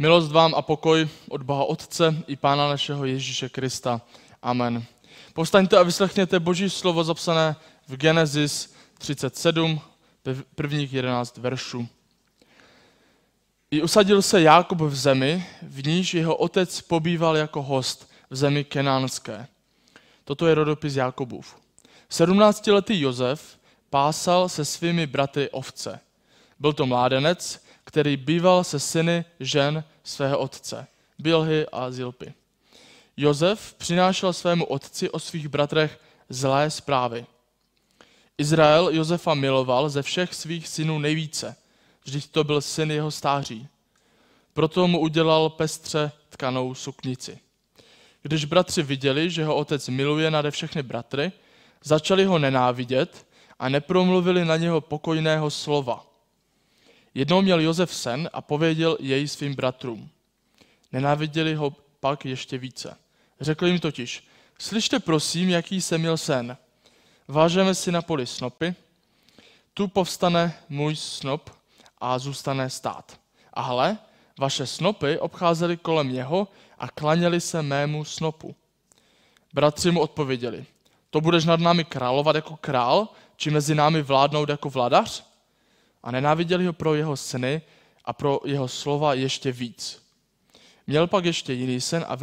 Milost vám a pokoj od Boha Otce i Pána našeho Ježíše Krista. Amen. Povstaňte a vyslechněte Boží slovo zapsané v Genesis 37, prvních 11 veršů. I usadil se Jákob v zemi, v níž jeho otec pobýval jako host v zemi kenánské. Toto je rodopis Jákobův. 17-letý Josef pásal se svými bratry ovce. Byl to mládenec, který býval se syny žen svého otce, Bilhy a Zilpy. Josef přinášel svému otci o svých bratrech zlé zprávy. Izrael Josefa miloval ze všech svých synů nejvíce, vždyť to byl syn jeho stáří. Proto mu udělal pestře tkanou suknici. Když bratři viděli, že ho otec miluje nade všechny bratry, začali ho nenávidět a nepromluvili na něho pokojného slova. Jednou měl Josef sen a pověděl jej svým bratrům. Nenáviděli ho pak ještě více. Řekl jim totiž, slyšte prosím, jaký jsem měl sen. Vážeme si na poli snopy, tu povstane můj snop a zůstane stát. A hle, vaše snopy obcházely kolem něho a klaněli se mému snopu. Bratři mu odpověděli, to budeš nad námi královat jako král, či mezi námi vládnout jako vladař? A nenáviděli ho pro jeho sny a pro jeho slova ještě víc. Měl pak ještě jiný sen a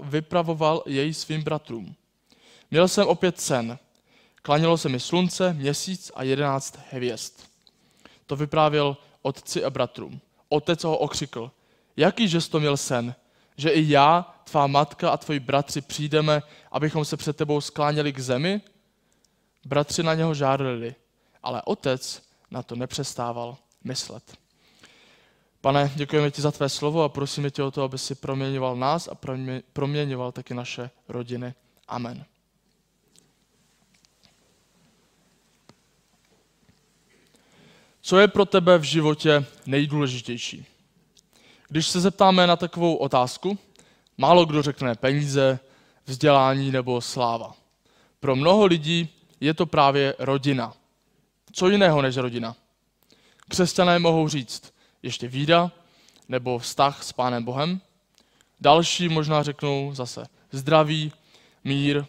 vypravoval jej svým bratrům. Měl jsem opět sen. Klanilo se mi slunce, měsíc a jedenáct hvězd. To vyprávěl otci a bratrům. Otec ho okřikl. Jaký že to měl sen? Že i já, tvá matka a tvoji bratři přijdeme, abychom se před tebou skláněli k zemi? Bratři na něho žádali, ale otec na to nepřestával myslet. Pane, děkujeme ti za tvé slovo a prosíme tě o to, aby si proměňoval nás a proměňoval taky naše rodiny. Amen. Co je pro tebe v životě nejdůležitější? Když se zeptáme na takovou otázku, málo kdo řekne peníze, vzdělání nebo sláva. Pro mnoho lidí je to právě rodina. Co jiného než rodina? Křesťané mohou říct ještě vída nebo vztah s Pánem Bohem. Další možná řeknou zase zdraví, mír.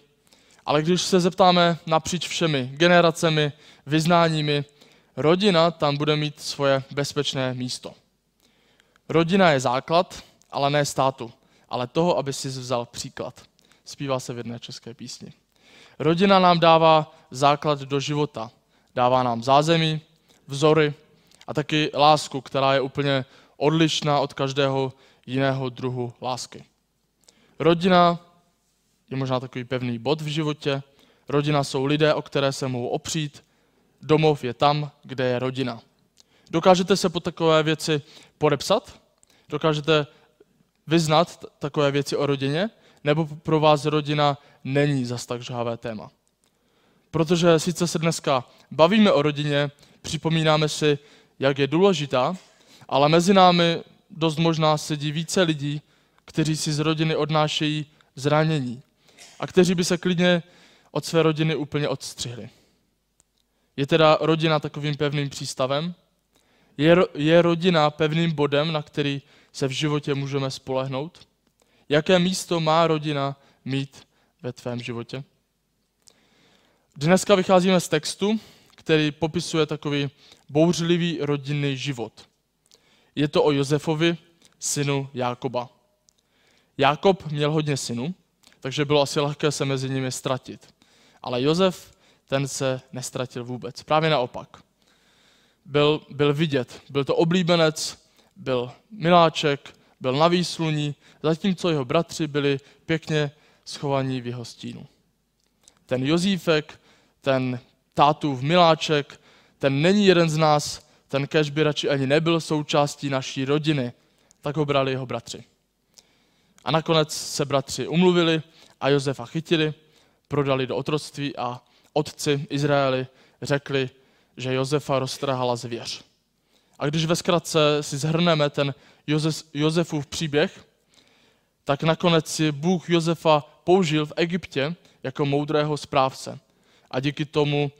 Ale když se zeptáme napříč všemi generacemi, vyznáními, rodina tam bude mít svoje bezpečné místo. Rodina je základ, ale ne státu, ale toho, aby si vzal příklad. Zpívá se v jedné české písni. Rodina nám dává základ do života. Dává nám zázemí, vzory a taky lásku, která je úplně odlišná od každého jiného druhu lásky. Rodina je možná takový pevný bod v životě. Rodina jsou lidé, o které se mohou opřít. Domov je tam, kde je rodina. Dokážete se po takové věci podepsat? Dokážete vyznat takové věci o rodině? Nebo pro vás rodina není zas tak žhavé téma? Protože sice se dneska bavíme o rodině, připomínáme si, jak je důležitá, ale mezi námi dost možná sedí více lidí, kteří si z rodiny odnášejí zranění a kteří by se klidně od své rodiny úplně odstřihli. Je teda rodina takovým pevným přístavem? Je, je rodina pevným bodem, na který se v životě můžeme spolehnout? Jaké místo má rodina mít ve tvém životě? Dneska vycházíme z textu, který popisuje takový bouřlivý rodinný život. Je to o Josefovi, synu Jákoba. Jákob měl hodně synů, takže bylo asi lehké se mezi nimi ztratit. Ale Josef, ten se nestratil vůbec. Právě naopak. Byl, byl vidět, byl to oblíbenec, byl miláček, byl na výsluní, zatímco jeho bratři byli pěkně schovaní v jeho stínu. Ten Jozífek, ten tátův miláček, ten není jeden z nás, ten kež by radši ani nebyl součástí naší rodiny, tak ho brali jeho bratři. A nakonec se bratři umluvili a Josefa chytili, prodali do otroctví a otci Izraeli řekli, že Josefa roztrhala zvěř. A když ve zkratce si zhrneme ten Josef, Josefův příběh, tak nakonec si Bůh Josefa použil v Egyptě jako moudrého správce. A díky tomu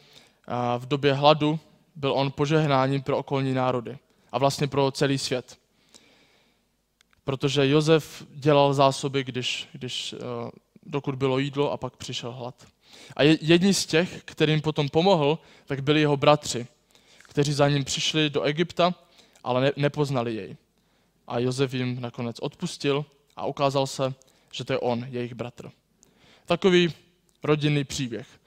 v době hladu byl on požehnáním pro okolní národy a vlastně pro celý svět. protože Josef dělal zásoby, když, když, eh, dokud bylo jídlo a pak přišel hlad. A jedni z těch, kterým potom pomohl, tak byli jeho bratři, kteří za ním přišli do Egypta, ale ne, nepoznali jej. A Josef jim nakonec odpustil a ukázal se, že to je on, jejich bratr. Takový rodinný příběh.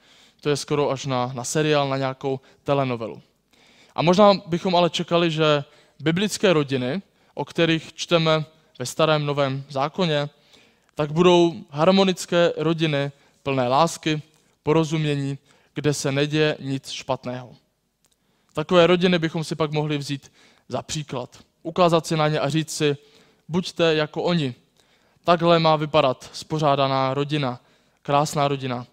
To je skoro až na, na seriál, na nějakou telenovelu. A možná bychom ale čekali, že biblické rodiny, o kterých čteme ve starém novém zákoně, tak budou harmonické rodiny plné lásky, porozumění, kde se neděje nic špatného. Takové rodiny bychom si pak mohli vzít za příklad. Ukázat si na ně a říct si, buďte jako oni. Takhle má vypadat spořádaná rodina, krásná rodina.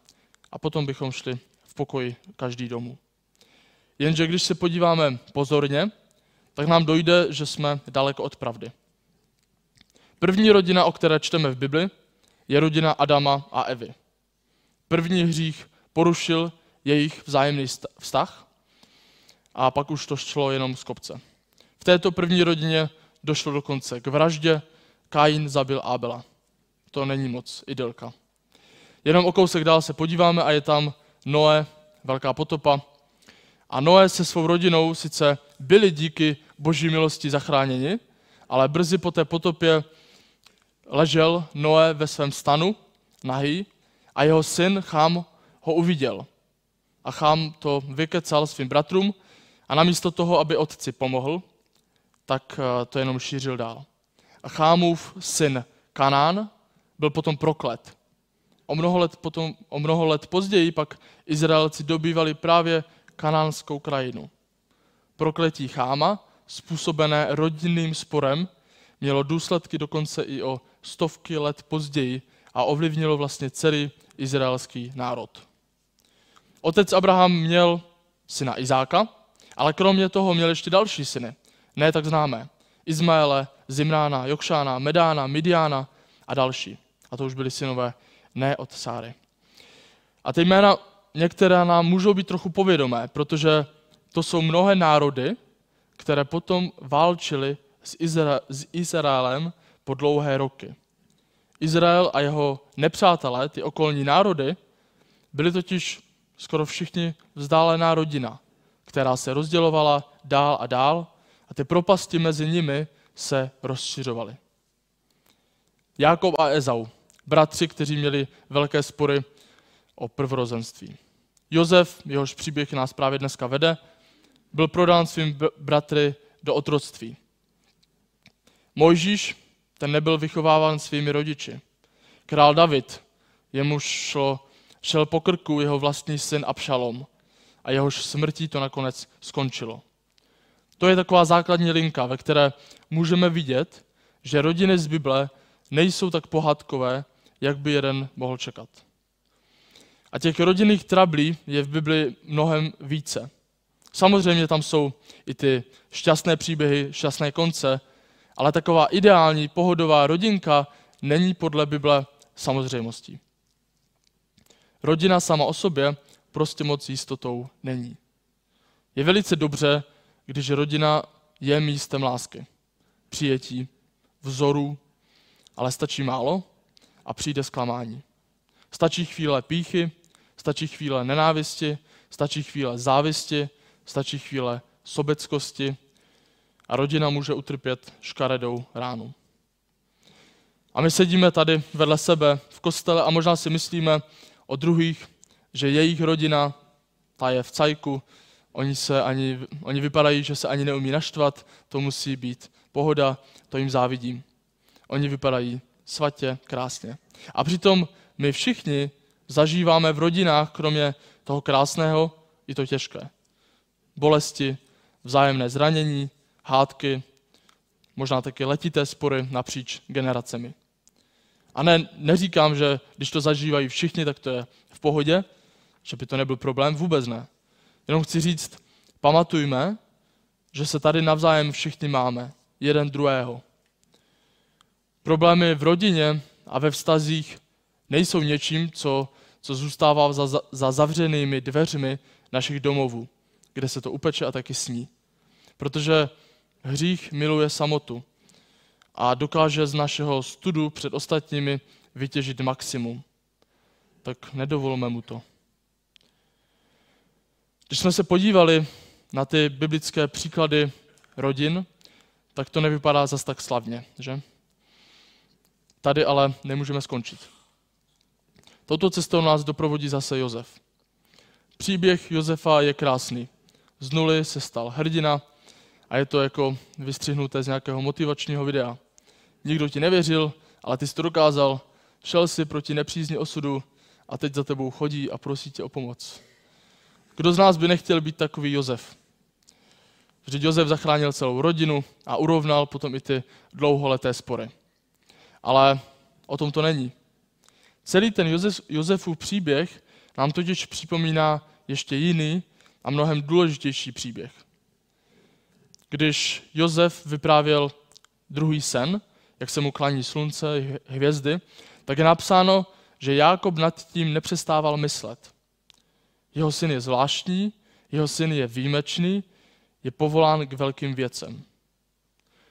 A potom bychom šli v pokoji každý domů. Jenže když se podíváme pozorně, tak nám dojde, že jsme daleko od pravdy. První rodina, o které čteme v Bibli, je rodina Adama a Evy. První hřích porušil jejich vzájemný vztah a pak už to šlo jenom z kopce. V této první rodině došlo dokonce k vraždě, Kain zabil Abela. To není moc idylka. Jenom o kousek dál se podíváme a je tam Noé, velká potopa. A Noé se svou rodinou sice byli díky boží milosti zachráněni, ale brzy po té potopě ležel Noé ve svém stanu, nahý, a jeho syn Chám ho uviděl. A Chám to vykecal svým bratrům a namísto toho, aby otci pomohl, tak eh, to jenom šířil dál. A Chámův syn Kanán byl potom proklet. O mnoho let, potom, o mnoho let později pak Izraelci dobývali právě kanánskou krajinu. Prokletí Cháma, způsobené rodinným sporem, mělo důsledky dokonce i o stovky let později a ovlivnilo vlastně celý izraelský národ. Otec Abraham měl syna Izáka, ale kromě toho měl ještě další syny, ne tak známé. Izmaele, Zimrána, Jokšána, Medána, Midiana a další. A to už byli synové ne od Sáry. A ty jména některé nám můžou být trochu povědomé, protože to jsou mnohé národy, které potom válčily s, Izra- s Izraelem po dlouhé roky. Izrael a jeho nepřátelé, ty okolní národy, byli totiž skoro všichni vzdálená rodina, která se rozdělovala dál a dál a ty propasti mezi nimi se rozšiřovaly. Jákob a Ezau, bratři, kteří měli velké spory o prvorozenství. Jozef, jehož příběh nás právě dneska vede, byl prodán svým bratry do otroctví. Mojžíš, ten nebyl vychováván svými rodiči. Král David, jemuž šlo, šel po krku jeho vlastní syn Abšalom a jehož smrtí to nakonec skončilo. To je taková základní linka, ve které můžeme vidět, že rodiny z Bible nejsou tak pohádkové, jak by jeden mohl čekat. A těch rodinných trablí je v Bibli mnohem více. Samozřejmě tam jsou i ty šťastné příběhy, šťastné konce, ale taková ideální, pohodová rodinka není podle Bible samozřejmostí. Rodina sama o sobě prostě moc jistotou není. Je velice dobře, když rodina je místem lásky, přijetí, vzoru, ale stačí málo a přijde zklamání. Stačí chvíle píchy, stačí chvíle nenávisti, stačí chvíle závisti, stačí chvíle sobeckosti a rodina může utrpět škaredou ránu. A my sedíme tady vedle sebe v kostele a možná si myslíme o druhých, že jejich rodina, ta je v cajku, oni, se ani, oni vypadají, že se ani neumí naštvat, to musí být pohoda, to jim závidím. Oni vypadají svatě, krásně. A přitom my všichni zažíváme v rodinách, kromě toho krásného, i to těžké. Bolesti, vzájemné zranění, hádky, možná taky letité spory napříč generacemi. A ne, neříkám, že když to zažívají všichni, tak to je v pohodě, že by to nebyl problém, vůbec ne. Jenom chci říct, pamatujme, že se tady navzájem všichni máme, jeden druhého. Problémy v rodině a ve vztazích nejsou něčím, co, co zůstává za, za zavřenými dveřmi našich domovů, kde se to upeče a taky sní. Protože hřích miluje samotu. a dokáže z našeho studu před ostatními vytěžit maximum. Tak nedovolme mu to. Když jsme se podívali na ty biblické příklady rodin, tak to nevypadá zas tak slavně, že? Tady ale nemůžeme skončit. Touto cestou nás doprovodí zase Josef. Příběh Josefa je krásný. Z nuly se stal hrdina a je to jako vystřihnuté z nějakého motivačního videa. Nikdo ti nevěřil, ale ty jsi to dokázal, šel si proti nepřízni osudu a teď za tebou chodí a prosí tě o pomoc. Kdo z nás by nechtěl být takový Josef? Vždyť Josef zachránil celou rodinu a urovnal potom i ty dlouholeté spory. Ale o tom to není. Celý ten Josef, Josefův příběh nám totiž připomíná ještě jiný a mnohem důležitější příběh. Když Josef vyprávěl druhý sen, jak se mu klaní slunce, hvězdy, tak je napsáno, že Jákob nad tím nepřestával myslet. Jeho syn je zvláštní, jeho syn je výjimečný, je povolán k velkým věcem.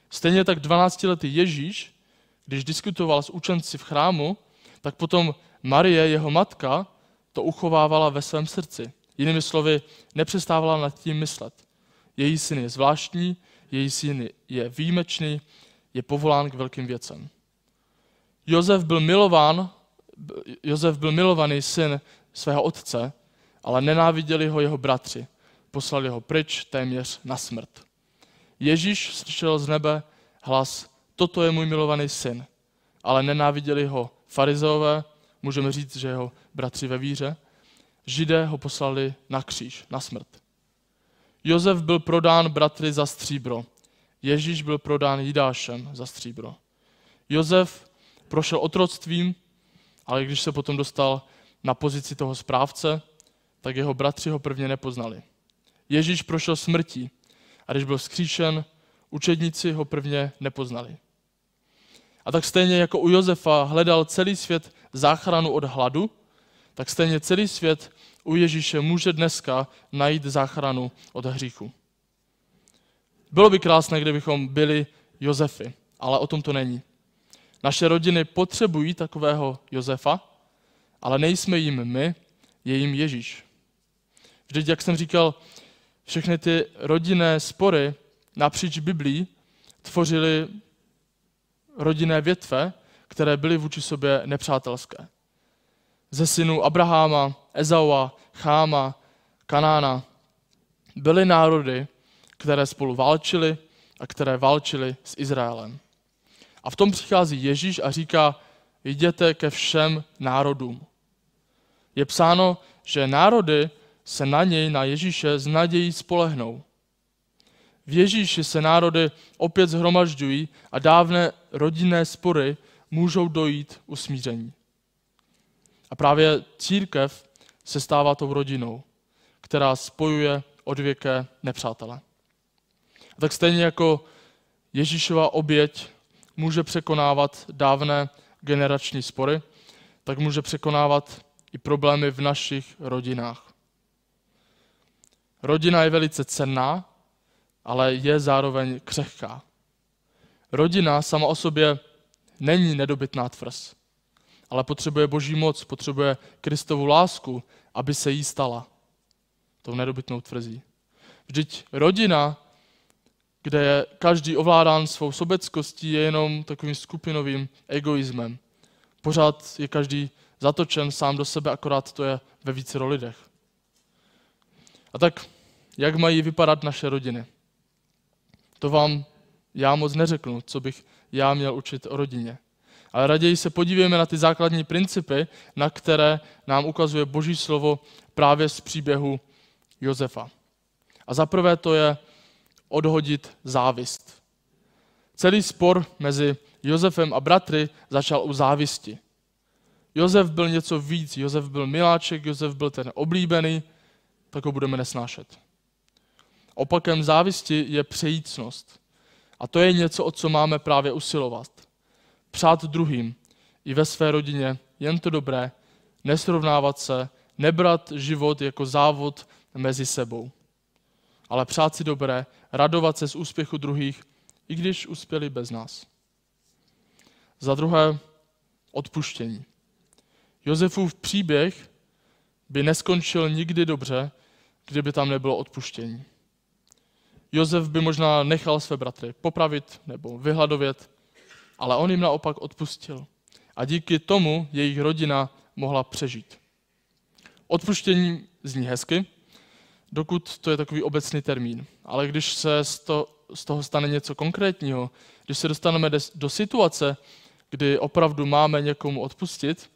Stejně tak 12-letý Ježíš, když diskutoval s učenci v chrámu, tak potom Marie, jeho matka, to uchovávala ve svém srdci. Jinými slovy, nepřestávala nad tím myslet. Její syn je zvláštní, její syn je výjimečný, je povolán k velkým věcem. Josef byl milován, Josef byl milovaný syn svého otce, ale nenáviděli ho jeho bratři. Poslali ho pryč téměř na smrt. Ježíš slyšel z nebe hlas, toto je můj milovaný syn, ale nenáviděli ho farizeové, můžeme říct, že jeho bratři ve víře, židé ho poslali na kříž, na smrt. Josef byl prodán bratry za stříbro. Ježíš byl prodán Jidášem za stříbro. Josef prošel otroctvím, ale když se potom dostal na pozici toho správce, tak jeho bratři ho prvně nepoznali. Ježíš prošel smrtí a když byl skříšen, učedníci ho prvně nepoznali. A tak stejně jako u Josefa hledal celý svět záchranu od hladu, tak stejně celý svět u Ježíše může dneska najít záchranu od hříchu. Bylo by krásné, kdybychom byli Josefy, ale o tom to není. Naše rodiny potřebují takového Josefa, ale nejsme jim my, je jim Ježíš. Vždyť, jak jsem říkal, všechny ty rodinné spory napříč Biblí tvořily rodinné větve, které byly vůči sobě nepřátelské. Ze synů Abraháma, Ezaua, Cháma, Kanána byly národy, které spolu válčily a které válčily s Izraelem. A v tom přichází Ježíš a říká, jděte ke všem národům. Je psáno, že národy se na něj, na Ježíše, z nadějí spolehnou. V Ježíši se národy opět zhromažďují a dávné rodinné spory můžou dojít usmíření. A právě církev se stává tou rodinou, která spojuje odvěké nepřátele. A tak stejně jako Ježíšova oběť může překonávat dávné generační spory, tak může překonávat i problémy v našich rodinách. Rodina je velice cenná, ale je zároveň křehká. Rodina sama o sobě není nedobytná tvrz, ale potřebuje boží moc, potřebuje Kristovu lásku, aby se jí stala tou nedobytnou tvrzí. Vždyť rodina, kde je každý ovládán svou sobeckostí, je jenom takovým skupinovým egoismem. Pořád je každý zatočen sám do sebe, akorát to je ve více lidech. A tak, jak mají vypadat naše rodiny? To vám já moc neřeknu, co bych já měl učit o rodině. Ale raději se podívejme na ty základní principy, na které nám ukazuje Boží slovo právě z příběhu Josefa. A za prvé to je odhodit závist. Celý spor mezi Josefem a bratry začal u závisti. Josef byl něco víc, Josef byl miláček, Josef byl ten oblíbený, tak ho budeme nesnášet. Opakem závisti je přejícnost. A to je něco, o co máme právě usilovat. Přát druhým i ve své rodině jen to dobré, nesrovnávat se, nebrat život jako závod mezi sebou. Ale přát si dobré, radovat se z úspěchu druhých, i když uspěli bez nás. Za druhé, odpuštění. Josefův příběh by neskončil nikdy dobře, kdyby tam nebylo odpuštění. Josef by možná nechal své bratry popravit nebo vyhladovět, ale on jim naopak odpustil. A díky tomu jejich rodina mohla přežít. Odpuštění zní hezky, dokud to je takový obecný termín. Ale když se z toho stane něco konkrétního, když se dostaneme do situace, kdy opravdu máme někomu odpustit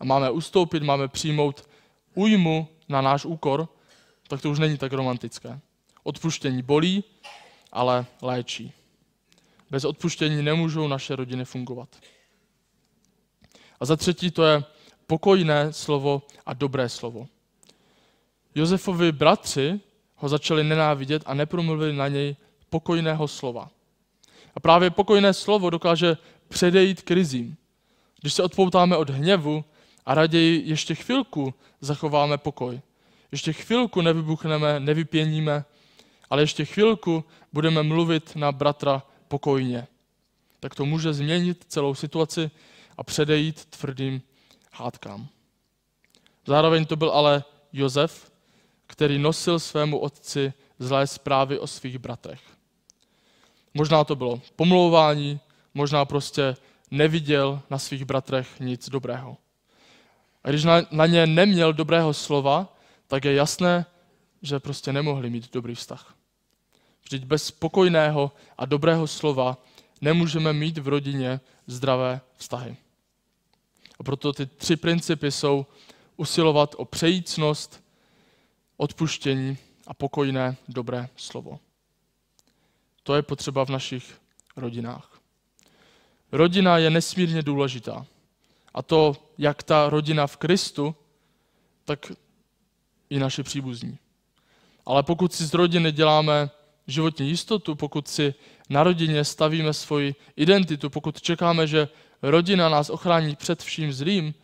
a máme ustoupit, máme přijmout újmu na náš úkor, tak to už není tak romantické. Odpuštění bolí, ale léčí. Bez odpuštění nemůžou naše rodiny fungovat. A za třetí to je pokojné slovo a dobré slovo. Josefovi bratři ho začali nenávidět a nepromluvili na něj pokojného slova. A právě pokojné slovo dokáže předejít krizím. Když se odpoutáme od hněvu a raději ještě chvilku zachováme pokoj. Ještě chvilku nevybuchneme, nevypěníme, ale ještě chvilku budeme mluvit na bratra pokojně. Tak to může změnit celou situaci a předejít tvrdým hádkám. Zároveň to byl ale Josef, který nosil svému otci zlé zprávy o svých bratrech. Možná to bylo pomlouvání, možná prostě neviděl na svých bratrech nic dobrého. A když na, na ně neměl dobrého slova, tak je jasné, že prostě nemohli mít dobrý vztah. Vždyť bez spokojného a dobrého slova nemůžeme mít v rodině zdravé vztahy. A proto ty tři principy jsou usilovat o přejícnost, odpuštění a pokojné dobré slovo. To je potřeba v našich rodinách. Rodina je nesmírně důležitá. A to, jak ta rodina v Kristu, tak i naše příbuzní. Ale pokud si z rodiny děláme životní jistotu, pokud si na rodině stavíme svoji identitu, pokud čekáme, že rodina nás ochrání před vším zlým,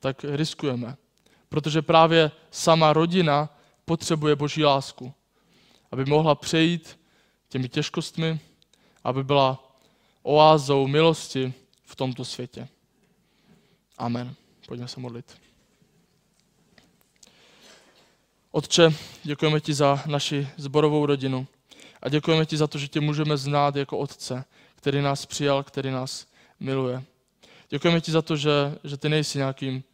tak riskujeme. Protože právě sama rodina potřebuje boží lásku, aby mohla přejít těmi těžkostmi, aby byla oázou milosti v tomto světě. Amen. Pojďme se modlit. Otče, děkujeme ti za naši zborovou rodinu a děkujeme ti za to, že tě můžeme znát jako Otce, který nás přijal, který nás miluje. Děkujeme ti za to, že, že ty nejsi nějakým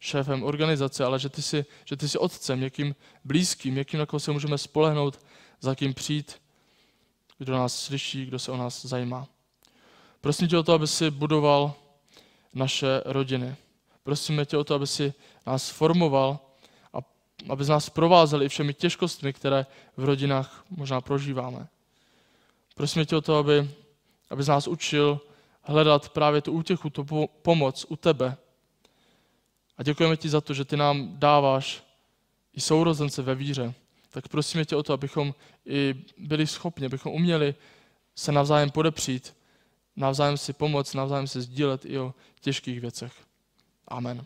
šéfem organizace, ale že ty, jsi, že ty jsi otcem, někým blízkým, někým, na koho se můžeme spolehnout, za kým přijít, kdo nás slyší, kdo se o nás zajímá. Prosím tě o to, aby si budoval naše rodiny. Prosíme tě o to, aby si nás formoval aby z nás provázel i všemi těžkostmi, které v rodinách možná prožíváme. Prosíme tě o to, aby, aby z nás učil hledat právě tu útěchu, tu pomoc u tebe. A děkujeme ti za to, že ty nám dáváš i sourozence ve víře. Tak prosíme tě o to, abychom i byli schopni, abychom uměli se navzájem podepřít, navzájem si pomoct, navzájem si sdílet i o těžkých věcech. Amen.